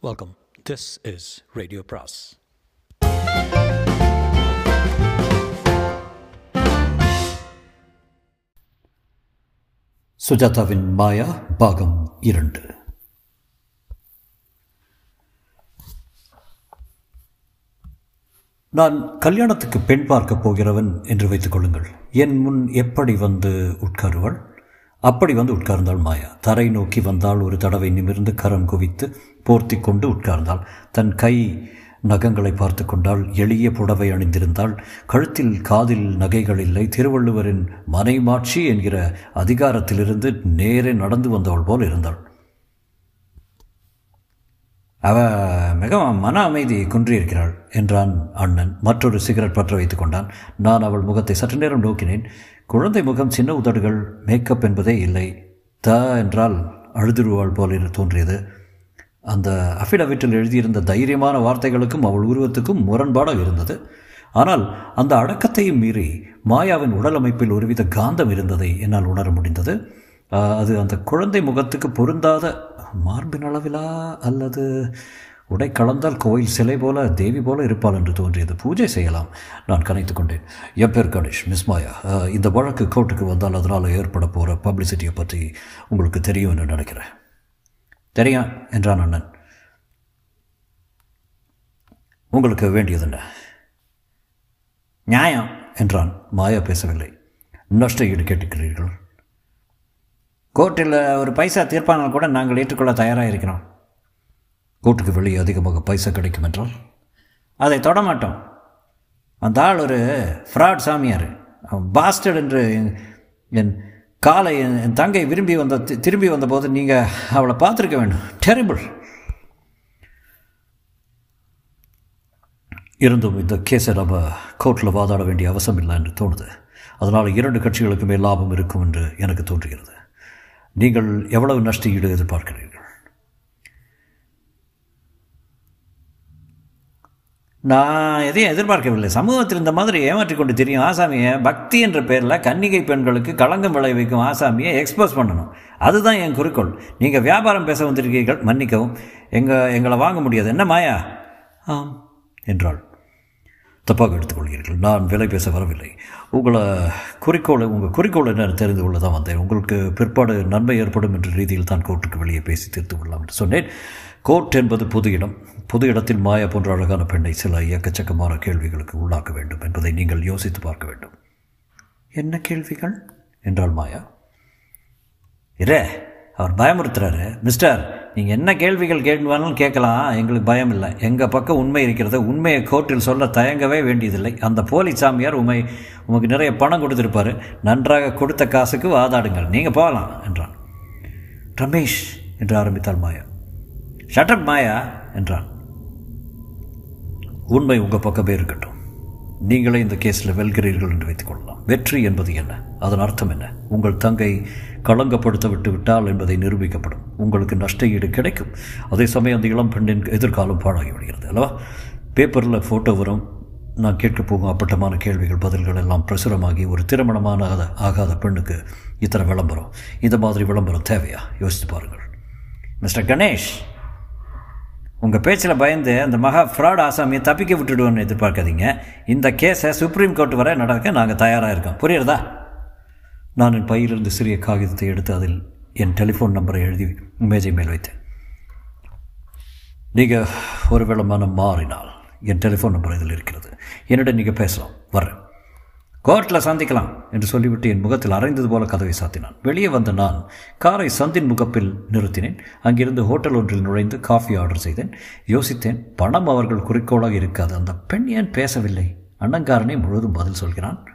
Welcome this is radio பிராஸ் சுஜாதாவின் மாயா பாகம் இரண்டு. நான் கல்யாணத்துக்கு பெண் பார்க்க போகிறவன் என்று வைத்துக் கொள்ளுங்கள். என் முன் எப்படி வந்து உட்காருவாள்? அப்படி வந்து உட்கார்ந்தாள் மாயா. தரை நோக்கி வந்தால் ஒரு தடவை நிமிர்ந்து கரம் குவித்து போர்த்தி கொண்டு உட்கார்ந்தாள். தன் கை நகங்களை பார்த்து கொண்டாள். எளிய புடவை அணிந்திருந்தாள். கழுத்தில் காதில் நகைகள் இல்லை. திருவள்ளுவரின் மனைமாட்சி என்கிற அதிகாரத்திலிருந்து நேரே நடந்து வந்தவள் போல் இருந்தாள். அவ மிகவும் மன அமைதி குன்றியிருக்கிறாள் என்றான் அண்ணன். மற்றொரு சிகரெட் பற்ற வைத்துக் கொண்டான். நான் அவள் முகத்தை சற்று நேரம் நோக்கினேன். குழந்தை முகம் சின்ன உதடுகள் மேக்கப் என்பதே இல்லை. த என்றால் அழுதுருவாள் போல் என தோன்றியது. அந்த அஃபிடவிட்டில் எழுதியிருந்த தைரியமான வார்த்தைகளுக்கும் அவள் உருவத்துக்கும் முரண்பாடாக இருந்தது. ஆனால் அந்த அடக்கத்தையும் மீறி மாயாவின் உடல் அமைப்பில் ஒருவித காந்தம் இருந்ததை என்னால் உணர முடிந்தது. அது அந்த குழந்தை முகத்துக்கு பொருந்தாத மார்பின் அளவிலா அல்லது உடை கலந்தால் கோயில் சிலை போல தேவி போல இருப்பாள் என்று தோன்றியது. பூஜை செய்யலாம். நான் கனைத்து கொண்டேன். எப்பேர் கணேஷ் மிஸ் மாயா. இந்த வழக்கு கோர்ட்டுக்கு வந்தால் அதனால் ஏற்பட போகிற பப்ளிசிட்டியை பற்றி உங்களுக்கு தெரியும் என்று நினைக்கிறேன். தெரியும் என்றான் அண்ணன். உங்களுக்கு வேண்டியது என்ன? நியாயம் என்றான். மாயா பேசவில்லை. நஷ்ட ஈடு கேட்டுக்கிறீர்கள் கோர்ட்டில் ஒரு பைசா தீர்ப்பானால் கூட நாங்கள் ஏற்றுக்கொள்ள தயாராக இருக்கிறோம் கோர்ட்டுக்கு வெளியே அதிகமாக பைசா கிடைக்கும் என்றால் அதை தொடமாட்டோம். அந்த ஆள் ஒரு ஃப்ராட் சாமியார். பாஸ்டர்ட் என்று என் காலை என் தங்கை விரும்பி வந்த திரும்பி வந்தபோது நீங்கள் அவளை பார்த்துருக்க வேண்டும். டெரிபிள் இருந்தும் இந்த கேஸை நம்ம கோர்ட்டில் வாதாட வேண்டிய அவசியம் இல்லை என்று தோணுது. அதனால் இரண்டு கட்சிகளுக்குமே லாபம் இருக்கும் என்று எனக்கு தோன்றுகிறது. நீங்கள் எவ்வளவு நஷ்டஈடு எதிர்பார்க்கிறீர்கள்? நான் எதையும் எதிர்பார்க்கவில்லை. சமூகத்தில் இந்த மாதிரி ஏமாற்றி கொண்டு தெரியும். ஆசாமியை பக்தி என்ற பேரில் கன்னிகை பெண்களுக்கு களங்கம் விளைவிக்கும் ஆசாமியை எக்ஸ்போஸ் பண்ணணும். அதுதான் என் குறிக்கோள். நீங்கள் வியாபாரம் பேச வந்திருக்கீர்கள் மன்னிக்கவும். எங்கள் எங்களை வாங்க முடியாது. என்ன மாயா? ஆம். என்றாள். தப்பாக எடுத்துக்கொள்கிறீர்கள். நான் விலை பேச வரவில்லை. உங்களை குறிக்கோளை உங்கள் குறிக்கோள் என்னன்னு தெரிந்து கொள்ள தான் வந்தேன். உங்களுக்கு பிற்பாடு நன்மை ஏற்படும் என்ற ரீதியில் தான் கோர்ட்டுக்கு வெளியே பேசி தீர்த்து கொள்ளலாம் என்று சொன்னேன். கோர்ட் என்பது பொது இடம். பொது இடத்தில் மாயா போன்ற அழகான பெண்ணை சில எக்கச்சக்கமான கேள்விகளுக்கு உள்ளாக்க வேண்டும் என்பதை நீங்கள் யோசித்து பார்க்க வேண்டும். என்ன கேள்விகள்? என்றாள் மாயா. இரே அவர் பயமுறுத்துறாரு. மிஸ்டர் நீங்கள் என்ன கேள்விகள் கேட்கணும் கேட்கலாம். எங்களுக்கு பயம் இல்லை. எங்கள் பக்கம் உண்மை இருக்கிறது. உண்மையை கோர்ட்டில் சொல்ல தயங்கவே வேண்டியதில்லை. அந்த போலி சாமியார் உண்மை உமக்கு நிறைய பணம் கொடுத்துருப்பாரு. நன்றாக கொடுத்த காசுக்கு வாதாடுங்கள். நீங்கள் போகலாம் என்றான். ரமேஷ் என்று ஆரம்பித்தாள் மாயா. ஷட்டப் மாயா என்றான். உண்மை உங்கள் பக்கமே இருக்கட்டும். நீங்களே இந்த கேஸில் வெல்கிறீர்கள் என்று வைத்துக் கொள்ளலாம். வெற்றி என்பது என்ன? அதன் அர்த்தம் என்ன? உங்கள் தங்கை களங்கப்படுத்த விட்டு விட்டால் என்பதை நிரூபிக்கப்படும். உங்களுக்கு நஷ்ட ஈடு கிடைக்கும். அதே சமயம் அந்த இளம் பெண்ணின் எதிர்காலம் பாழாகி விடுகிறது அல்லவா? பேப்பரில் ஃபோட்டோ வரும். நான் கேட்க போகும் அப்பட்டமான கேள்விகள் பதில்கள் எல்லாம் பிரசுரமாகி ஒரு திருமணமான ஆகாத பெண்ணுக்கு இத்தனை விளம்பரம். இந்த மாதிரி விளம்பரம் தேவையா? யோசித்து பாருங்கள். மிஸ்டர் கணேஷ்! உங்கள் பேச்சில் பயந்து அந்த மகா ஃப்ராட் ஆசாமியை தப்பிக்க விட்டுடுவோன்னு எதிர்பார்க்காதீங்க. இந்த கேஸை சுப்ரீம் கோர்ட் வரை நடக்க நாங்கள் தயாராக இருக்கோம். புரியுறதா? நான் என் பையிலிருந்து சிறிய காகிதத்தை எடுத்து அதில் என் டெலிஃபோன் நம்பரை எழுதி மேஜை மேல் வைத்தேன். நீங்கள் ஒருவேளை மனம் மாறினால் என் டெலிஃபோன் நம்பர் இதில் இருக்கிறது. என்னிடம் நீங்கள் பேசலாம். வர்றேன். கோர்ட்டில் சந்திக்கலாம் என்று சொல்லிவிட்டு என் முகத்தில் அரைந்தது போல கதவை சாத்தினான். வெளியே வந்த நான் காரை சந்தின் முகப்பில் நிறுத்தினேன். அங்கிருந்து ஹோட்டல் ஒன்றில் நுழைந்து காஃபி ஆர்டர் செய்தேன். யோசித்தேன் பணம் அவர்கள் குறிக்கோளாக இருக்காது. அந்த பெண் ஏன் பேசவில்லை? அண்ணங்காரனே முழுவதும் பதில் சொல்கிறான்.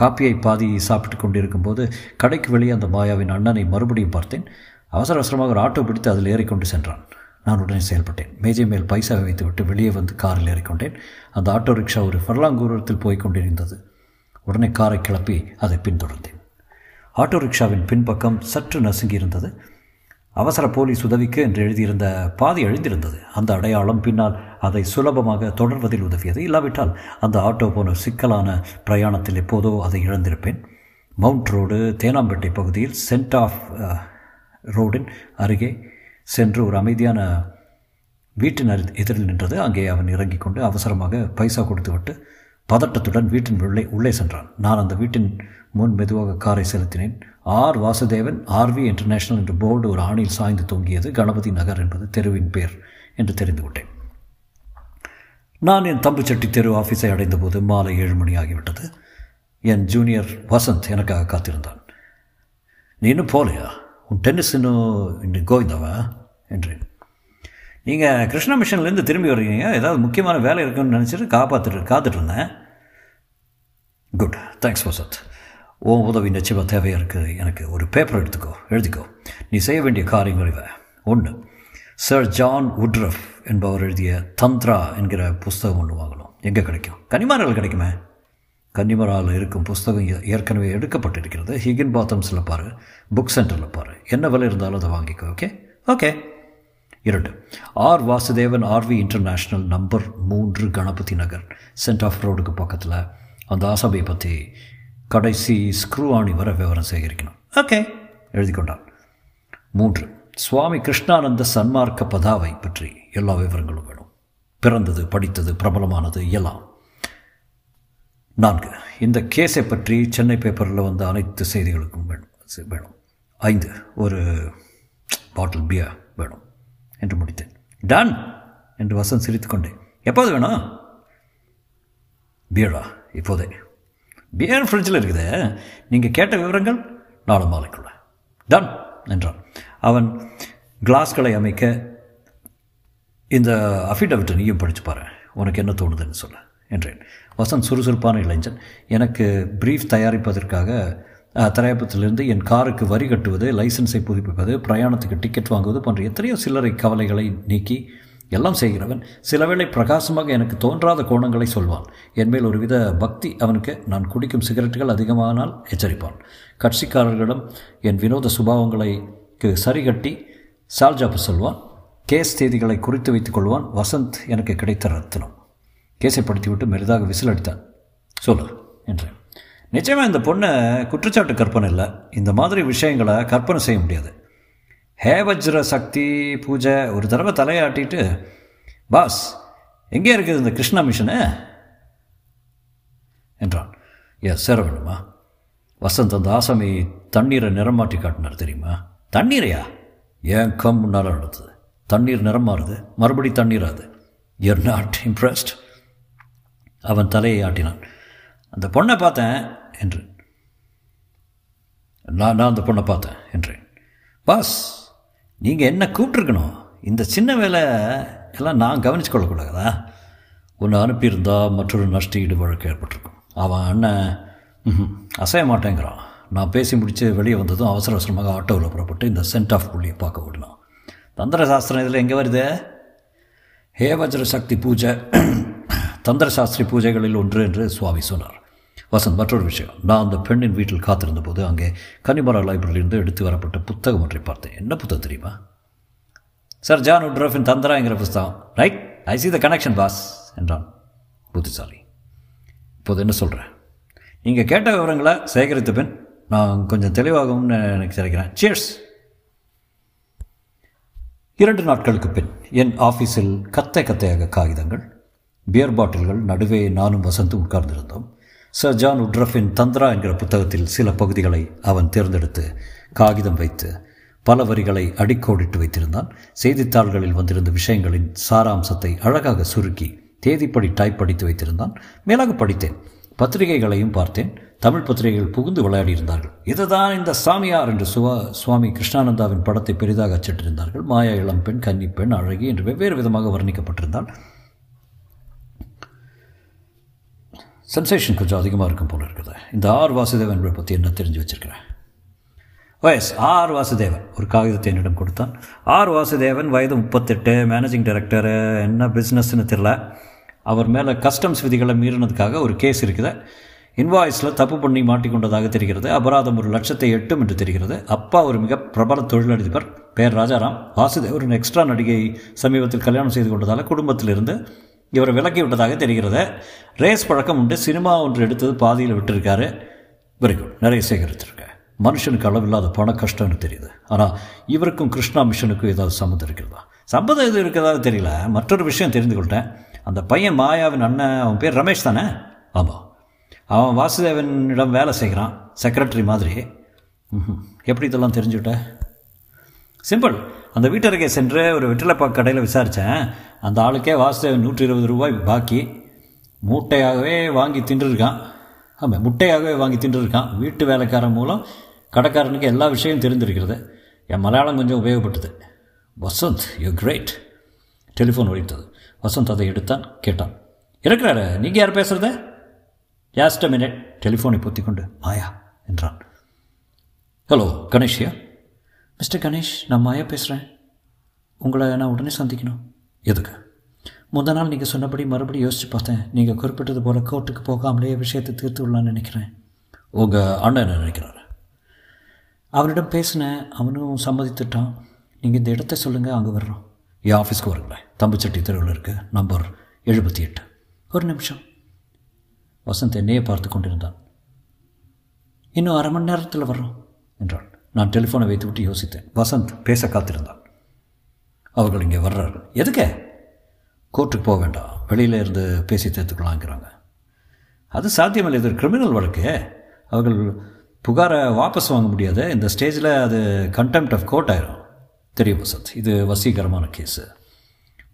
காப்பியை பாதி சாப்பிட்டு கொண்டிருக்கும் போது கடைக்கு வெளியே அந்த மாயாவின் அண்ணனை மறுபடியும் பார்த்தேன். அவசர அவசரமாக ஒரு ஆட்டோ பிடித்து அதில் ஏறிக்கொண்டு சென்றான். நான் உடனே செயல்பட்டேன். மேஜை மேல் பைசா வைத்துவிட்டு வெளியே வந்து காரில் ஏறிக்கொண்டேன். அந்த ஆட்டோ ரிக்ஷா ஒரு ஃபர்லாங்கூரத்தில் போய் கொண்டிருந்தது. உடனே காரை கிளப்பி அதை பின்தொடர்ந்தேன். ஆட்டோ ரிக்ஷாவின் பின்பக்கம் சற்று நசுங்கியிருந்தது. அவசர போலீஸ் உதவிக்கு என்று எழுதியிருந்த பாதி அழிந்திருந்தது அந்த அடையாளம் பின்னால் அதை சுலபமாக தொடர்வதில் உதவியது. இல்லாவிட்டால் அந்த ஆட்டோ போன சிக்கலான பிரயாணத்தில் எப்போதோ அதை இழந்திருப்பேன். மவுண்ட் ரோடு தேனாம்பேட்டை பகுதியில் சென்ட் ஆஃப் ரோடின் அருகே சென்று ஒரு அமைதியான வீட்டின் அரு எதிரில் நின்றது. அங்கே அவன் இறங்கிக் கொண்டு அவசரமாக பைசா கொடுத்துவிட்டு பதட்டத்துடன் வீட்டின் உள்ளே உள்ளே சென்றான். நான் அந்த வீட்டின் முன் மெதுவாக காரை செலுத்தினேன். ஆர். வாசுதேவன் ஆர்வி இன்டர்நேஷனல் என்ற போர்டு ஒரு ஆணில் சாய்ந்து தொங்கியது. கணபதி நகர் என்பது தெருவின் பேர் என்று தெரிந்து கொண்டேன். நான் என் தம்புச்சட்டி தெரு ஆஃபீஸை அடைந்தபோது மாலை ஏழு மணி ஆகிவிட்டது. என் ஜூனியர் வசந்த் எனக்காக காத்திருந்தான். நீ இன்னும் போகலையா? உன் டென்னிஸ் இன்னும் இன்னும் கோவிந்தாவா என்றேன். நீங்கள் கிருஷ்ணா மிஷன்லேருந்து திரும்பி வர்றீங்க. ஏதாவது முக்கியமான வேலை இருக்குன்னு நினச்சிட்டு காப்பாற்றிட்டு காத்துட்டு இருந்தேன். குட் தேங்க்ஸ் வசந்த் உன் உதவி நிச்சயமாக தேவையாக இருக்குது எனக்கு ஒரு பேப்பர் எடுத்துக்கோ. எழுதிக்கோ. நீ செய்ய வேண்டிய காரியங்கள் இவை. ஒன்று சர் ஜான் உட்ரஃப் என்பவர் எழுதிய தந்த்ரா என்கிற புஸ்தகம் ஒன்று வாங்கணும். எங்கே கிடைக்கும்? கன்னிமாரால் கிடைக்குமே. கன்னிமரால் இருக்கும் புஸ்தகம் ஏ- ஏற்கனவே எடுக்கப்பட்டிருக்கிறது. ஹிகின் பாத்தம்ஸில் பாரு. புக் சென்டரில் பாரு. என்ன விலை இருந்தாலும் அதை வாங்கிக்கோ ஓகே ஓகே இரண்டு. R Vasudevan RV international number மூன்று கணபதி நகர் சென்ட் ஆஃப் ரோடுக்கு பக்கத்தில் அந்த ஆசாபை பற்றி கடைசி ஸ்க்ரூ ஆணி வர விவரம் சேகரிக்கணும். ஓகே. எழுதி கொண்டான் மூன்று. சுவாமி கிருஷ்ணானந்த சன்மார்க்க பதாவை பற்றி எல்லா விவரங்களும் வேணும். பிறந்தது படித்தது பிரபலமானது எல்லாம். நான்கு. இந்த கேஸை பற்றி சென்னை பேப்பரில் வந்த அனைத்து செய்திகளுக்கும் வேணும். வேணும். ஐந்து. ஒரு பாட்டில் பியர் வேணும். என்று முடித்தேன். டன் என்று வசந்த் சிரித்துக்கொண்டேன் எப்போது வேணும்? பியரா இப்போதே. பியர் ஃப்ரிட்ஜில் இருக்குதே. நீங்கள் கேட்ட விவரங்கள் நாலு மாலைக்குள்ள. டன் என்றான். அவன் கிளாஸ்களை அமைக்க இந்த அஃபிடவிட்டை நீயும் படித்து பாரு. உனக்கு என்ன தோணுதுன்னு சொல்ல என்றேன். வசந்த் சுறுசுறுப்பான இளைஞன். எனக்கு பிரீஃப் தயாரிப்பதற்காக அஹ், என் காருக்கு வரி கட்டுவது லைசன்ஸை புதுப்பிப்பது பிரயாணத்துக்கு டிக்கெட் வாங்குவது போன்ற எத்தனையோ சில்லறை கவலைகளை நீக்கி எல்லாம் செய்கிறவன் சிலவேளை பிரகாசமாக எனக்கு தோன்றாத கோணங்களை சொல்வான். என்மேல் ஒருவித பக்தி அவனுக்கு நான் குடிக்கும் சிகரெட்டுகள் அதிகமானால் எச்சரிப்பான். கட்சிக்காரர்களிடம் என் வினோத சுபாவங்களைக்கு சரிகட்டி சால்ஜாப்பு சொல்வான். கேஸ் தேதிகளை குறித்து வைத்துக் கொள்வான். வசந்த் எனக்கு கிடைத்த ரத்தினம். கேஸை படித்துவிட்டு மெரிதாக விசில் அடித்தான். சொல்லு என்றேன். நிச்சயமாக இந்த பொண்ணு குற்றச்சாட்டு கற்பனை இல்லை. இந்த மாதிரி விஷயங்களை கற்பனை செய்ய முடியாது. ஹேவஜ்ர சக்தி பூஜை ஒரு தடவை தலையாட்டிட்டு பாஸ் எங்கே இருக்குது இந்த கிருஷ்ணா மிஷனு? என்றான். எஸ் சேர வேணுமா வசந்த் அந்த ஆசாமி தண்ணீரை நிறம் மாற்றி காட்டினார் தெரியுமா? தண்ணீரையா? ஏன் கம் முன்னால் நடந்தது. தண்ணீர் நிறம் மாறுது. மறுபடி தண்ணீர் அது? நாட் இம்ப்ரெஸ்ட் அவன் தலையை ஆட்டினான். அந்த பொண்ணை பார்த்தேன் என்று நான் நான் அந்த பொண்ணை பார்த்தேன் என்றேன். பாஸ் நீங்கள் என்ன கூப்பிட்ருக்கணும் இந்த சின்ன வேலை எல்லாம் நான் கவனித்து கொள்ளக்கூடாதா ஒன்று அனுப்பியிருந்தா மற்றொரு நஷ்ட ஈடு வழக்கு ஏற்பட்டிருக்கும். அவன் அண்ணன் அசைய மாட்டேங்கிறான். நான் பேசி முடித்து வெளியே வந்ததும் அவசர அவசரமாக ஆட்டோவில் புறப்பட்டு இந்த சென்ட் ஆஃப் புள்ளியை பார்க்க விடணும் தந்திர சாஸ்திரம் இதில் எங்கே வருது? ஹேவஜ்ர சக்தி பூஜை தந்திர சாஸ்திரி பூஜைகளில் ஒன்று என்று சுவாமி சொன்னார். வசந்த் மற்றொரு விஷயம். நான் அந்த பெண்ணின் வீட்டில் காத்திருந்த போது அங்கே கன்னிமரா லைப்ரரியிலிருந்து எடுத்து வரப்பட்ட புத்தகம் ஒன்றை பார்த்தேன். என்ன புத்தகம் தெரியுமா? சார் ஜான் உட்ரஃபின் தந்திராங்கிற புஸ்தகம். Right I see the connection boss என்றான் புத்திசாலி. இப்போது என்ன சொல்கிறேன் நீங்கள் கேட்ட விவரங்களை சேகரித்த பின் நான் கொஞ்சம் தெளிவாகும்னு எனக்கு நினைக்கிறேன். சியர்ஸ் இரண்டு நாட்களுக்கு பின் என் ஆஃபீஸில் கத்தை கத்தையாக காகிதங்கள் பியர் பாட்டில்கள் நடுவே நானும் வசந்தும் உட்கார்ந்திருந்தோம். சர் ஜான் உட்ரஃபின் தந்திரா என்கிற புத்தகத்தில் சில பகுதிகளை அவன் தேர்ந்தெடுத்து காகிதம் வைத்து பல வரிகளை அடிக்கோடிட்டு வைத்திருந்தான். செய்தித்தாள்களில் வந்திருந்த விஷயங்களின் சாராம்சத்தை அழகாக சுருக்கி தேதிப்படி டைப் படித்து வைத்திருந்தான். மேலாக படித்தேன். பத்திரிகைகளையும் பார்த்தேன். தமிழ் பத்திரிகைகள் புகுந்து விளையாடியிருந்தார்கள். இதுதான் இந்த சாமியார் என்று சுவா சுவாமி கிருஷ்ணானந்தாவின் படத்தை பெரிதாக அச்சிட்டிருந்தார்கள். மாயா இளம்பெண் கன்னிப்பெண் அழகி என்று வெவ்வேறு விதமாக வர்ணிக்கப்பட்டிருந்தால் சென்சேஷன் கொஞ்சம் அதிகமாக இருக்கும் போல இருக்குது. இந்த ஆர் வாசுதேவன் பற்றி என்ன தெரிஞ்சு வச்சிருக்கிறேன்? வயஸ் ஆர் வாசுதேவன். ஒரு காகிதத்தை என்னிடம் கொடுத்தான். ஆர் வாசுதேவன் வயது முப்பத்தெட்டு மேனேஜிங் டைரக்டர் என்ன பிஸ்னஸ்னு தெரில அவர் மேலே கஸ்டம்ஸ் விதிகளை மீறினதுக்காக ஒரு கேஸ் இருக்குது. இன்வாய்ஸில் தப்பு பண்ணி மாட்டிக்கொண்டதாக தெரிகிறது. அபராதம் ஒரு லட்சத்தை எட்டும் என்று தெரிகிறது. அப்பா ஒரு மிக பிரபல தொழிலதிபர். பேர் ராஜாராம். வாசுதேவ் ஒரு எக்ஸ்ட்ரா நடிகை சமீபத்தில் கல்யாணம் செய்து கொண்டதால் குடும்பத்திலிருந்து இவரை விலக்கி விட்டதாக தெரிகிறது. ரேஸ் பழக்கம் உண்டு. சினிமா ஒன்று எடுத்தது பாதியில் விட்டுருக்காரு. வெரி குட் நிறைய சேகரித்திருக்க மனுஷனுக்கு அளவில்லாத பண கஷ்டம்னு தெரியுது. ஆனால் இவருக்கும் கிருஷ்ணா மிஷனுக்கும் ஏதாவது சம்மந்தம் இருக்கிறதா சம்மந்தம் எதுவும் இருக்கிறதாக தெரியல. மற்றொரு விஷயம் தெரிந்து கொள்கிறேன் அந்த பையன் மாயாவின் அண்ணன் அவன் பேர் ரமேஷ் தானே? ஆமாம் அவன் வாசுதேவனிடம் வேலை செய்கிறான். செக்ரட்டரி மாதிரி. ம்ஹும். எப்படி இதெல்லாம் தெரிஞ்சுக்கிட்டேன் சிம்பிள் அந்த வீட்டருகே சென்று ஒரு வெற்றிலைப்பாக்கு கடையில் விசாரித்தேன் அந்த ஆளுக்கே வாசுதேவன் நூற்றி இருபது ரூபாய் பாக்கி. மூட்டையாகவே வாங்கி தின்றுருக்கான். ஆமாம் முட்டையாகவே வாங்கி தின்றுருக்கான். வீட்டு வேலைக்காரன் மூலம் கடைக்காரனுக்கு எல்லா விஷயமும் தெரிந்திருக்கிறது. என் மலையாளம் கொஞ்சம் உபயோகப்பட்டது. வசந்த் யூ கிரேட் டெலிஃபோன் ஒழித்தது. வசந்த் அதை எடுத்தான் கேட்டான். இருக்கிறாரு நீங்கள் யார் பேசுகிறத ஜாஸ்ட் மினிட் டெலிஃபோனை பொத்திக் கொண்டு மாயா என்றான். ஹலோ கணேஷ்யா மிஸ்டர் கணேஷ் நான் மாயா பேசுகிறேன் உங்களை நான் உடனே சந்திக்கணும். எதுக்கு? முந்த நாள் நீங்கள் சொன்னபடி மறுபடியும் யோசித்து பார்த்தேன். நீங்கள் குறிப்பிட்டது போல் கோர்ட்டுக்கு போகாமலே விஷயத்தை தீர்த்து விடலான்னு நினைக்கிறேன். உங்கள் அண்ணன் என்ன நினைக்கிறாரு? அவனிடம் பேசினேன். அவனும் சம்மதித்துட்டான். நீங்கள் இந்த இடத்த சொல்லுங்கள் அங்கே வர்றோம். என் ஆஃபீஸ்க்கு வருங்களேன். தம்புச்சட்டி தெருவில் இருக்குது நம்பர் எழுபத்தி எட்டு. ஒரு நிமிஷம். வசந்த் என்னையே பார்த்து கொண்டிருந்தான். இன்னும் அரை மணி நேரத்தில் வர்றோம். என்றாள். நான் டெலிஃபோனை வைத்துவிட்டு யோசித்தேன். வசந்த் பேச காத்திருந்தான். அவர்கள் இங்கே வர்றார்கள். எதுக்கே? கோர்ட்டுக்கு போக வேண்டாம். வெளியில் இருந்து பேசி தேர்த்துக்கலாங்கிறாங்க. அது சாத்தியமில்லை. இது கிரிமினல் வழக்கு. அவர்கள் புகாரை வாபஸ் வாங்க முடியாது. இந்த ஸ்டேஜில் அது கண்டெம்ட் ஆஃப் கோர்ட் ஆயிரும். தெரியும் வசந்த். இது வசீகரமான கேஸு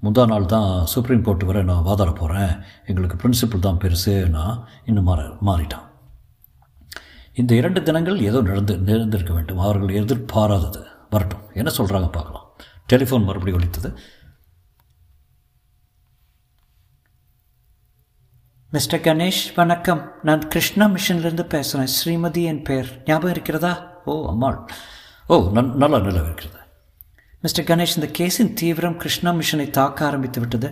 முந்தா நாள் தான் சுப்ரீம் கோர்ட் வரை நான் வாதாட போகிறேன் எங்களுக்கு பிரின்சிபல் தான் பெருசு. நான் இன்னும் மாற மாறிட்டான். இந்த இரண்டு தினங்கள் ஏதோ நடந்து நடந்திருக்க வேண்டும். அவர்கள் எதிர்பாராதது. வரட்டும். என்ன சொல்கிறாங்க பார்க்கலாம். டெலிஃபோன் மறுபடியும் ஒழித்தது மிஸ்டர் கணேஷ் வணக்கம். நான் கிருஷ்ணா மிஷன்லேருந்து பேசுகிறேன் ஸ்ரீமதி என் பெயர் ஞாபகம் இருக்கிறதா? ஓ அம்மாள். ஓ நல் நல்லா நல்லா இருக்கிறது மிஸ்டர் கணேஷ் இந்த கேஸின் தீவிரம் கிருஷ்ணா மிஷனை தாக்க ஆரம்பித்து விட்டது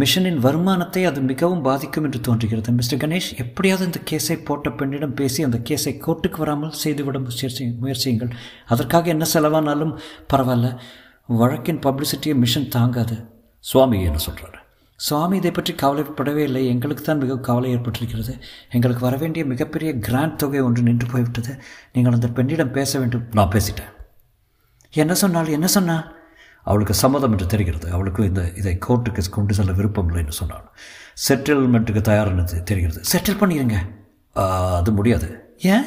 மிஷனின் வருமானத்தை அது மிகவும் பாதிக்கும் என்று தோன்றுகிறது. மிஸ்டர் கணேஷ் எப்படியாவது இந்த கேஸை போட்ட பெண்ணிடம் பேசி அந்த கேஸை கோர்ட்டுக்கு வராமல் செய்துவிட முயற்சி முயற்சியுங்கள். அதற்காக என்ன செலவானாலும் பரவாயில்ல. வழக்கின் பப்ளிசிட்டியை மிஷன் தாங்காது. சுவாமி என்ன சொல்கிறாரு சுவாமி இதை பற்றி கவலைப்படவே இல்லை. எங்களுக்கு தான் மிகவும் கவலை ஏற்பட்டிருக்கிறது. எங்களுக்கு வர வேண்டிய மிகப்பெரிய கிராண்ட் தொகை ஒன்று நின்று போய்விட்டது. நீங்கள் அந்த பெண்ணிடம் பேச வேண்டும். நான் பேசிட்டேன். என்ன சொன்னாள்? என்ன சொன்னா அவளுக்கு சம்மதம் என்று தெரிகிறது. அவளுக்கு இந்த இதை கோர்ட்டுக்கு கொண்டு செல்ல விருப்பம் இல்லை என்று சொன்னாள். செட்டில்மெண்ட்டுக்கு தயார் தெ- தெரிகிறது. செட்டில் பண்ணிடுங்க அது முடியாது. ஏன்?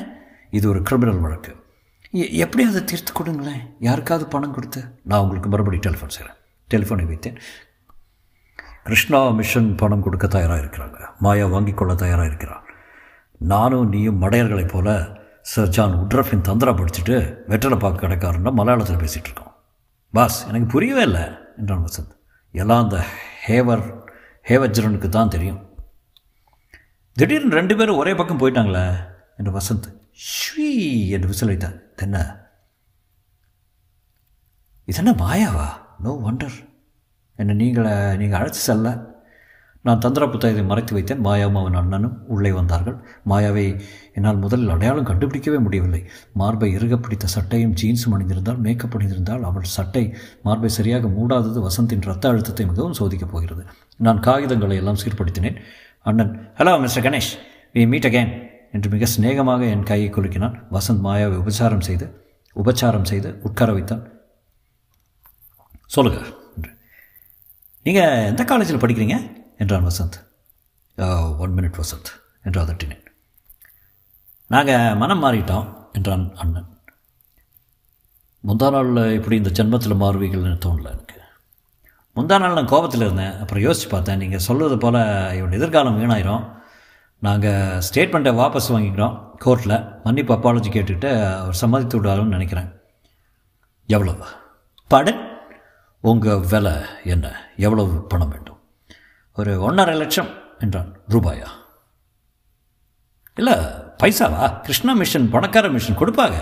இது ஒரு கிரிமினல் வழக்கு. எப்படி அதை தீர்த்து கொடுங்களேன்? யாருக்காவது பணம் கொடுத்து? நான் உங்களுக்கு மறுபடியும் டெலிஃபோன் செய்கிறேன் டெலிஃபோனை வைத்தேன். கிருஷ்ணா மிஷன் பணம் கொடுக்க தயாராக இருக்கிறாங்க மாயா வாங்கிக் கொள்ள தயாராக இருக்கிறான் நானும் நீயும் மடையர்களைப் போல சர் ஜான் உட்ரஃபின் தந்திரா படிச்சுட்டு வெற்றலை பார்க்க கடைக்காரன்னா மலையாளத்தில் பேசிகிட்டு இருக்கோம். பாஸ் எனக்கு புரியவே இல்லை என்றான் வசந்த். எல்லாம் அந்த ஹேவர் ஹேவஜ்ரனுக்கு தான் தெரியும். திடீர்னு ரெண்டு பேரும் ஒரே பக்கம் போயிட்டாங்களே என்று வசந்த் ஷீ என்று விசில் வைத்தார் என்ன? இதென்ன மாயாவா? நோ வண்டர் என்னை நீங்களை நீங்கள் அழைச்சி செல்ல. நான் தந்திர புத்தகத்தை மறைத்து வைத்தேன். மாயாவும் அவன் அண்ணனும் உள்ளே வந்தார்கள். மாயாவை என்னால் முதலில் அடையாளம் கண்டுபிடிக்கவே முடியவில்லை. மார்பை இறுக பிடித்த சட்டையும் ஜீன்ஸும் அணிந்திருந்தால் மேக்கப் அணிந்திருந்தால் அவள் சட்டை மார்பை சரியாக மூடாதது வசந்தின் ரத்த அழுத்தத்தை மிகவும் சோதிக்கப் போகிறது. நான் காகிதங்களை எல்லாம் சீர்படுத்தினேன். அண்ணன் hello mister Ganesh we meet again என்று மிக சிநேகமாக என் கையை குலுக்கினான். வசந்த் மாயாவை உபச்சாரம் செய்து உபச்சாரம் செய்து உட்கார வைத்தான். சொல்லுங்க. நீங்கள் எந்த காலேஜில் படிக்கிறீங்க? என்றான் வசந்த். ஒன் மினிட் வசந்த் என்று அதட்டினேன். நாங்கள் மனம் மாறிட்டோம் என்றான் அண்ணன். முந்தா நாள் இப்படி இந்த ஜென்மத்தில் மாறுவீங்கள்னு தோணல எனக்கு. முந்தா நாள் நான் கோபத்தில் இருந்தேன் அப்புறம் யோசித்து பார்த்தேன் நீங்கள் சொல்வது போல் இவன் எதிர்காலம் வீணாயிரும். நாங்கள் ஸ்டேட்மெண்ட்டை வாபஸ் வாங்கிக்கிறோம் கோர்ட்டில் மன்னிப்பு அப்பாலஜி கேட்டுக்கிட்டு அவர் சம்மதித்து விடாருன்னு நினைக்கிறேன். எவ்வளவு? படன் உங்கள் விலை என்ன? எவ்வளவு பணம் வேண்டும்? ஒரு ஒன்றரை லட்சம் என்றான் ரூபாயா? இல்லை பைசாவா? கிருஷ்ணா மிஷன் பணக்கார மிஷன் கொடுப்பாங்க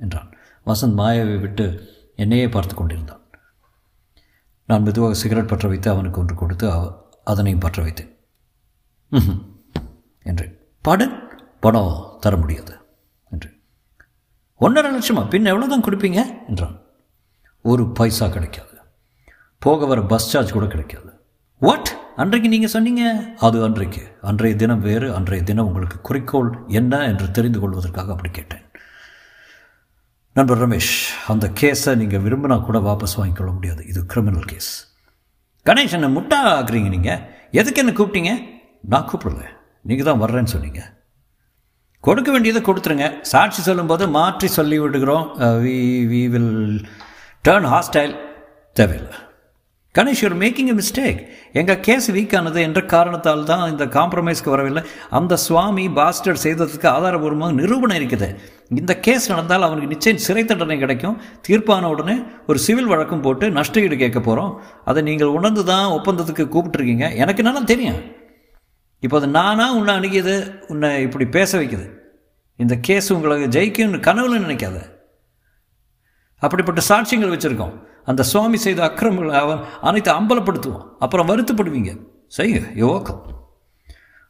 என்றான். வசந்த் மாயாவை விட்டு என்னையே பார்த்து கொண்டிருந்தான். நான் மெதுவாக சிகரெட் பற்ற வைத்து அவனுக்கு ஒன்று கொடுத்து அவ அதனையும் பற்ற வைத்தேன். ம்ஹும் என்றேன். பணம் தர முடியாது என்று ஒன்றரை லட்சமா? பின் எவ்வளோ தான் கொடுப்பீங்க? என்றான். ஒரு பைசா கிடைக்காது. போக வர பஸ் சார்ஜ் கூட கிடைக்காது. வாட் அன்றைக்கு நீங்கள் சொன்னீங்க. அது அன்றைக்கு. அன்றைய தினம் வேறு அன்றைய தினம் உங்களுக்கு குறிக்கோள் என்ன என்று தெரிந்து கொள்வதற்காக அப்படி கேட்டேன். நண்பர் ரமேஷ் அந்த கேஸை நீங்கள் விரும்பினா கூட வாபஸ் வாங்கிக்கொள்ள முடியாது. இது கிரிமினல் கேஸ் கணேஷ் என்ன முட்டா ஆக்குறீங்க நீங்கள் எதுக்கு என்ன கூப்பிட்டீங்க? நான் கூப்பிடல. நீங்கள் தான் வர்றேன்னு சொன்னீங்க. கொடுக்க வேண்டியதை கொடுத்துருங்க. சாட்சி சொல்லும்போது மாற்றி சொல்லி விடுகிறோம். We we will turn hostile தேவையில்லை. Ganesh you're making a mistake எங்கள் கேஸ் வீக்கானது என்ற காரணத்தால் தான் இந்த காம்ப்ரமைஸ்க்கு வரவில்லை. அந்த சுவாமி பாஸ்டர் செய்ததுக்கு ஆதாரபூர்வமாக நிரூபணம் இருக்குது. இந்த கேஸ் நடந்தால் அவனுக்கு நிச்சயம் சிறை தண்டனை கிடைக்கும். தீர்ப்பான உடனே ஒரு சிவில் வழக்கம் போட்டு நஷ்டஈடு கேட்க போகிறோம் அதை நீங்கள் உணர்ந்து தான் ஒப்பந்தத்துக்கு கூப்பிட்டுருக்கீங்க. எனக்கு என்னென்ன தெரியும். இப்போ அது நானா உன்னை அணுகியது உன்னை இப்படி பேச வைக்குது. இந்த கேஸ் உங்களுக்கு ஜெயிக்கும்னு கனவுல நினைக்காத. அப்படிப்பட்ட சாட்சியங்கள் வச்சுருக்கோம். அந்த சுவாமி செய்த அக்கிரமங்களை அவன் அனைத்து அம்பலப்படுத்துவான். அப்புறம் வருத்தப்படுவீங்க. செய்ய யோகம்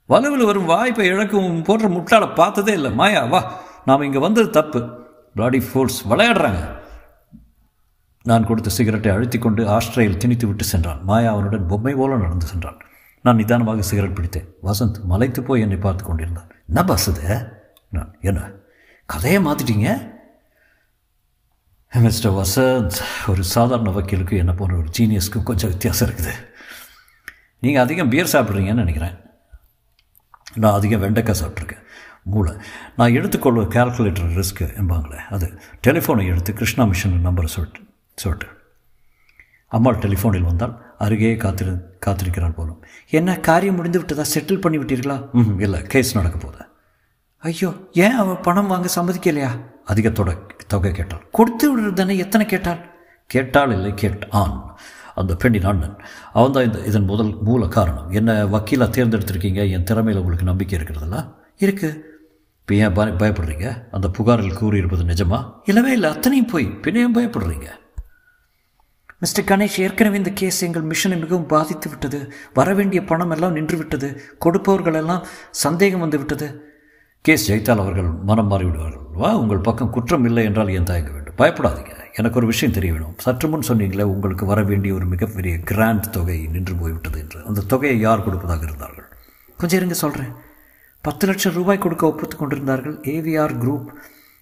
வலுவில் வரும் வாய்ப்பை இழக்கவும் போன்ற முட்டாளை பார்த்ததே இல்லை. மாயா வா. நாம் இங்கே வந்தது தப்பு. பிளாடி ஃபோர்ஸ் விளையாடுறாங்க. நான் கொடுத்த சிகரெட்டை அழுத்தி கொண்டு ஆஸ்திரேலியில் திணித்து விட்டு சென்றான். மாயா அவனுடன் பொம்மை போல நடந்து சென்றான். நான் நிதானமாக சிகரெட் பிடித்தேன். வசந்த் மலைத்து போய் என்னை பார்த்து கொண்டிருந்தான். என்ன பஸ் இது நான் என்ன? கதையை மாற்றிட்டீங்க மிஸ்டர் வசந்த் ஒரு சாதாரண வக்கீலுக்கு என்ன போன்ற ஒரு ஜீனியஸ்க்கும் கொஞ்சம் வித்தியாசம் இருக்குது நீங்கள் அதிகம் பியர் சாப்பிட்றீங்கன்னு நினைக்கிறேன் நான் அதிகம் வெண்டைக்காய் சாப்பிட்ருக்கேன் மூளை நான் எடுத்துக்கொள்வது கால்குலேட்டர் ரிஸ்க்கு என்பாங்களே அது டெலிஃபோனை எடுத்து கிருஷ்ணா மிஷன் நம்பரை சொல்லிட்டு சொல்லிட்டு அம்மாள் டெலிஃபோனில் வந்தால் அருகே காத்திரு காத்திருக்கிறாள் போலும் என்ன காரியம் முடிந்து விட்டதா செட்டில் பண்ணி விட்டீர்களா ம் இல்லை கேஸ் நடக்க போதா ஐயோ ஏன் அவள் பணம் வாங்க சம்மதிக்கலையா அதிக தொட தொகை கேட்டாள். கொடுத்து விடுறதுன்னு எத்தனை கேட்டாள்? கேட்டாள் இல்லை கேட்டான். அந்த பெண்ணின் அண்ணன். அவன் தான் இந்த இதன் முதல் மூல காரணம். என்ன வக்கீலாக தேர்ந்தெடுத்திருக்கீங்க? என் திறமையில் உங்களுக்கு நம்பிக்கை இருக்கிறதுல இருக்கு. இப்போ ஏன் பய பயப்படுறீங்க? அந்த புகாரில் கூறியிருப்பது நிஜமா? இல்லவே இல்லை அத்தனையும் போய். பின்னையும் பயப்படுறீங்க? மிஸ்டர் கணேஷ் ஏற்கனவே இந்த கேஸ் எங்கள் மிஷனை மிகவும் பாதித்து விட்டது. வர வேண்டிய பணம் எல்லாம் நின்று விட்டது. கொடுப்பவர்கள் எல்லாம் சந்தேகம் வந்து விட்டது. கேஸ் ஜெயித்தால் அவர்கள் மனம் மாறிவிடுவார்கள். வா உங்கள் பக்கம் குற்றம் இல்லை என்றால் ஏன் தயங்க வேண்டும். பயப்படாதீங்க. எனக்கு ஒரு விஷயம் தெரிய வேணும் சற்று முன் சொன்னீங்களே உங்களுக்கு வர வேண்டிய ஒரு மிகப்பெரிய கிராண்ட் தொகை நின்று போய்விட்டது என்று. அந்த தொகையை யார் கொடுப்பதாக இருந்தார்கள்? கொஞ்சம் இருங்க சொல்கிறேன் பத்து லட்சம் ரூபாய் கொடுக்க ஒப்புத்து கொண்டிருந்தார்கள் ஏவிஆர் குரூப்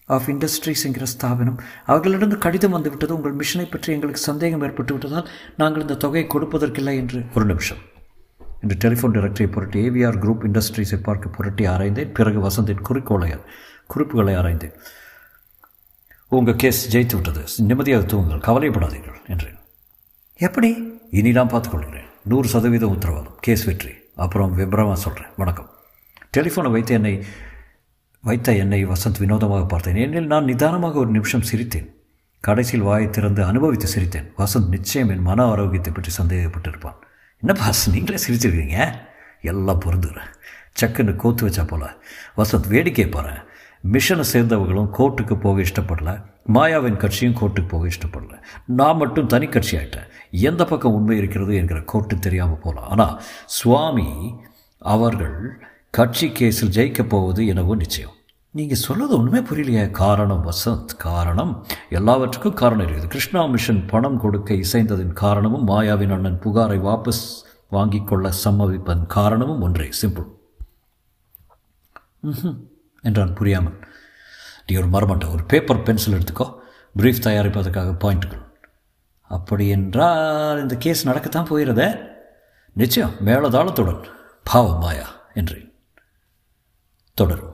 ஆஃப் இண்டஸ்ட்ரீஸ்ங்கிற ஸ்தாபனம். அவர்களிடம் கடிதம் வந்துவிட்டது. உங்கள் மிஷனை பற்றி எங்களுக்கு சந்தேகம் ஏற்பட்டு விட்டதால் நாங்கள் இந்த தொகையை கொடுப்பதற்கில்லை என்று. ஒரு நிமிஷம். என்று டெலிஃபோன் டைரக்டரை புரட்டி ஏவிஆர் குரூப் இண்டஸ்ட்ரீஸை பார்க்க புரட்டி ஆராய்ந்தேன். பிறகு வசந்தின் குறிக்கோளை குறிப்புகளை ஆராய்ந்தேன் உங்கள் கேஸ் ஜெயித்து விட்டது. நிம்மதியாக தூங்குங்கள். கவலைப்படாதீர்கள் என்றேன். எப்படி? இனி நான் பார்த்துக்கொள்கிறேன். நூறு சதவீதம் உத்தரவாதம். கேஸ் வெற்றி. அப்புறம் விபரமாக சொல்கிறேன் வணக்கம். டெலிஃபோனை வைத்து என்னை வைத்த என்னை வசந்த் வினோதமாக பார்த்தேன். ஏனெனில் நான் நிதானமாக ஒரு நிமிஷம் சிரித்தேன். கடைசியில் வாயை திறந்து அனுபவித்து சிரித்தேன். வசந்த் நிச்சயம் என் மன ஆரோக்கியத்தை பற்றி சந்தேகப்பட்டிருப்பான். என்ன பாஸ்? நீங்களே சிரிச்சிருக்கீங்க? எல்லாம் பொருந்துகிறேன் சக்குன்னு கோத்து வச்சா போல. வசந்த் வேடிக்கை பாரு மிஷனை சேர்ந்தவர்களும் கோர்ட்டுக்கு போக இஷ்டப்படல மாயாவின் கட்சியும் கோர்ட்டுக்கு போக இஷ்டப்படல. நான் மட்டும் தனி கட்சி ஆகிட்டேன் எந்த பக்கம் உண்மை இருக்கிறது என்கிற கோர்ட்டு தெரியாமல் போகலாம் ஆனால் சுவாமி அவர்கள் கட்சி கேஸில் ஜெயிக்கப் போவது எனவும் நிச்சயம். நீங்கள் சொல்வது ஒன்றுமே புரியலையே. காரணம் வசந்த் காரணம் எல்லாவற்றுக்கும் காரணம் இருக்குது. கிருஷ்ணா மிஷன் பணம் கொடுக்க இசைந்ததின் காரணமும் மாயாவின் அண்ணன் புகாரை வாபஸ் வாங்கிக் கொள்ள சம்மதிப்பதன் காரணமும் ஒன்றே. சிம்பிள் என்றான் புரியாமல் நீ ஒரு மரமட்ட ஒரு பேப்பர் பென்சில் எடுத்துக்கோ ப்ரீஃப் தயாரிப்பதற்காக பாயிண்ட்டுகள் அப்படி என்றால் இந்த கேஸ் நடக்கத்தான் போகிறதே? நிச்சயம் மேலதாளத்துடன். பாவம் மாயா என்றேன். தொடரும்.